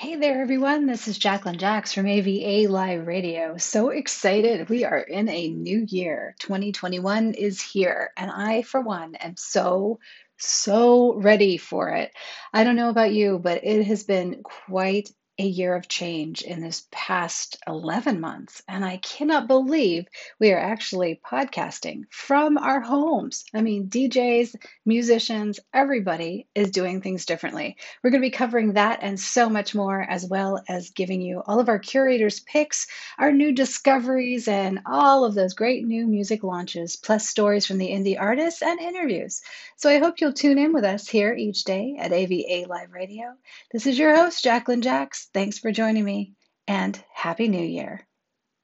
Hey there, everyone. This is Jacqueline Jax from AVA Live Radio. So excited. We are in a new year. 2021 is here, and I, for one, am so, so ready for it. I don't know about you, but it has been quite a year of change in this past 11 months. And I cannot believe we are actually podcasting from our homes. I mean, DJs, musicians, everybody is doing things differently. We're going to be covering that and so much more, as well as giving you all of our curators' picks, our new discoveries, and all of those great new music launches, plus stories from the indie artists and interviews. So I hope you'll tune in with us here each day at AVA Live Radio. This is your host, Jacqueline Jax. Thanks for joining me, and Happy New Year.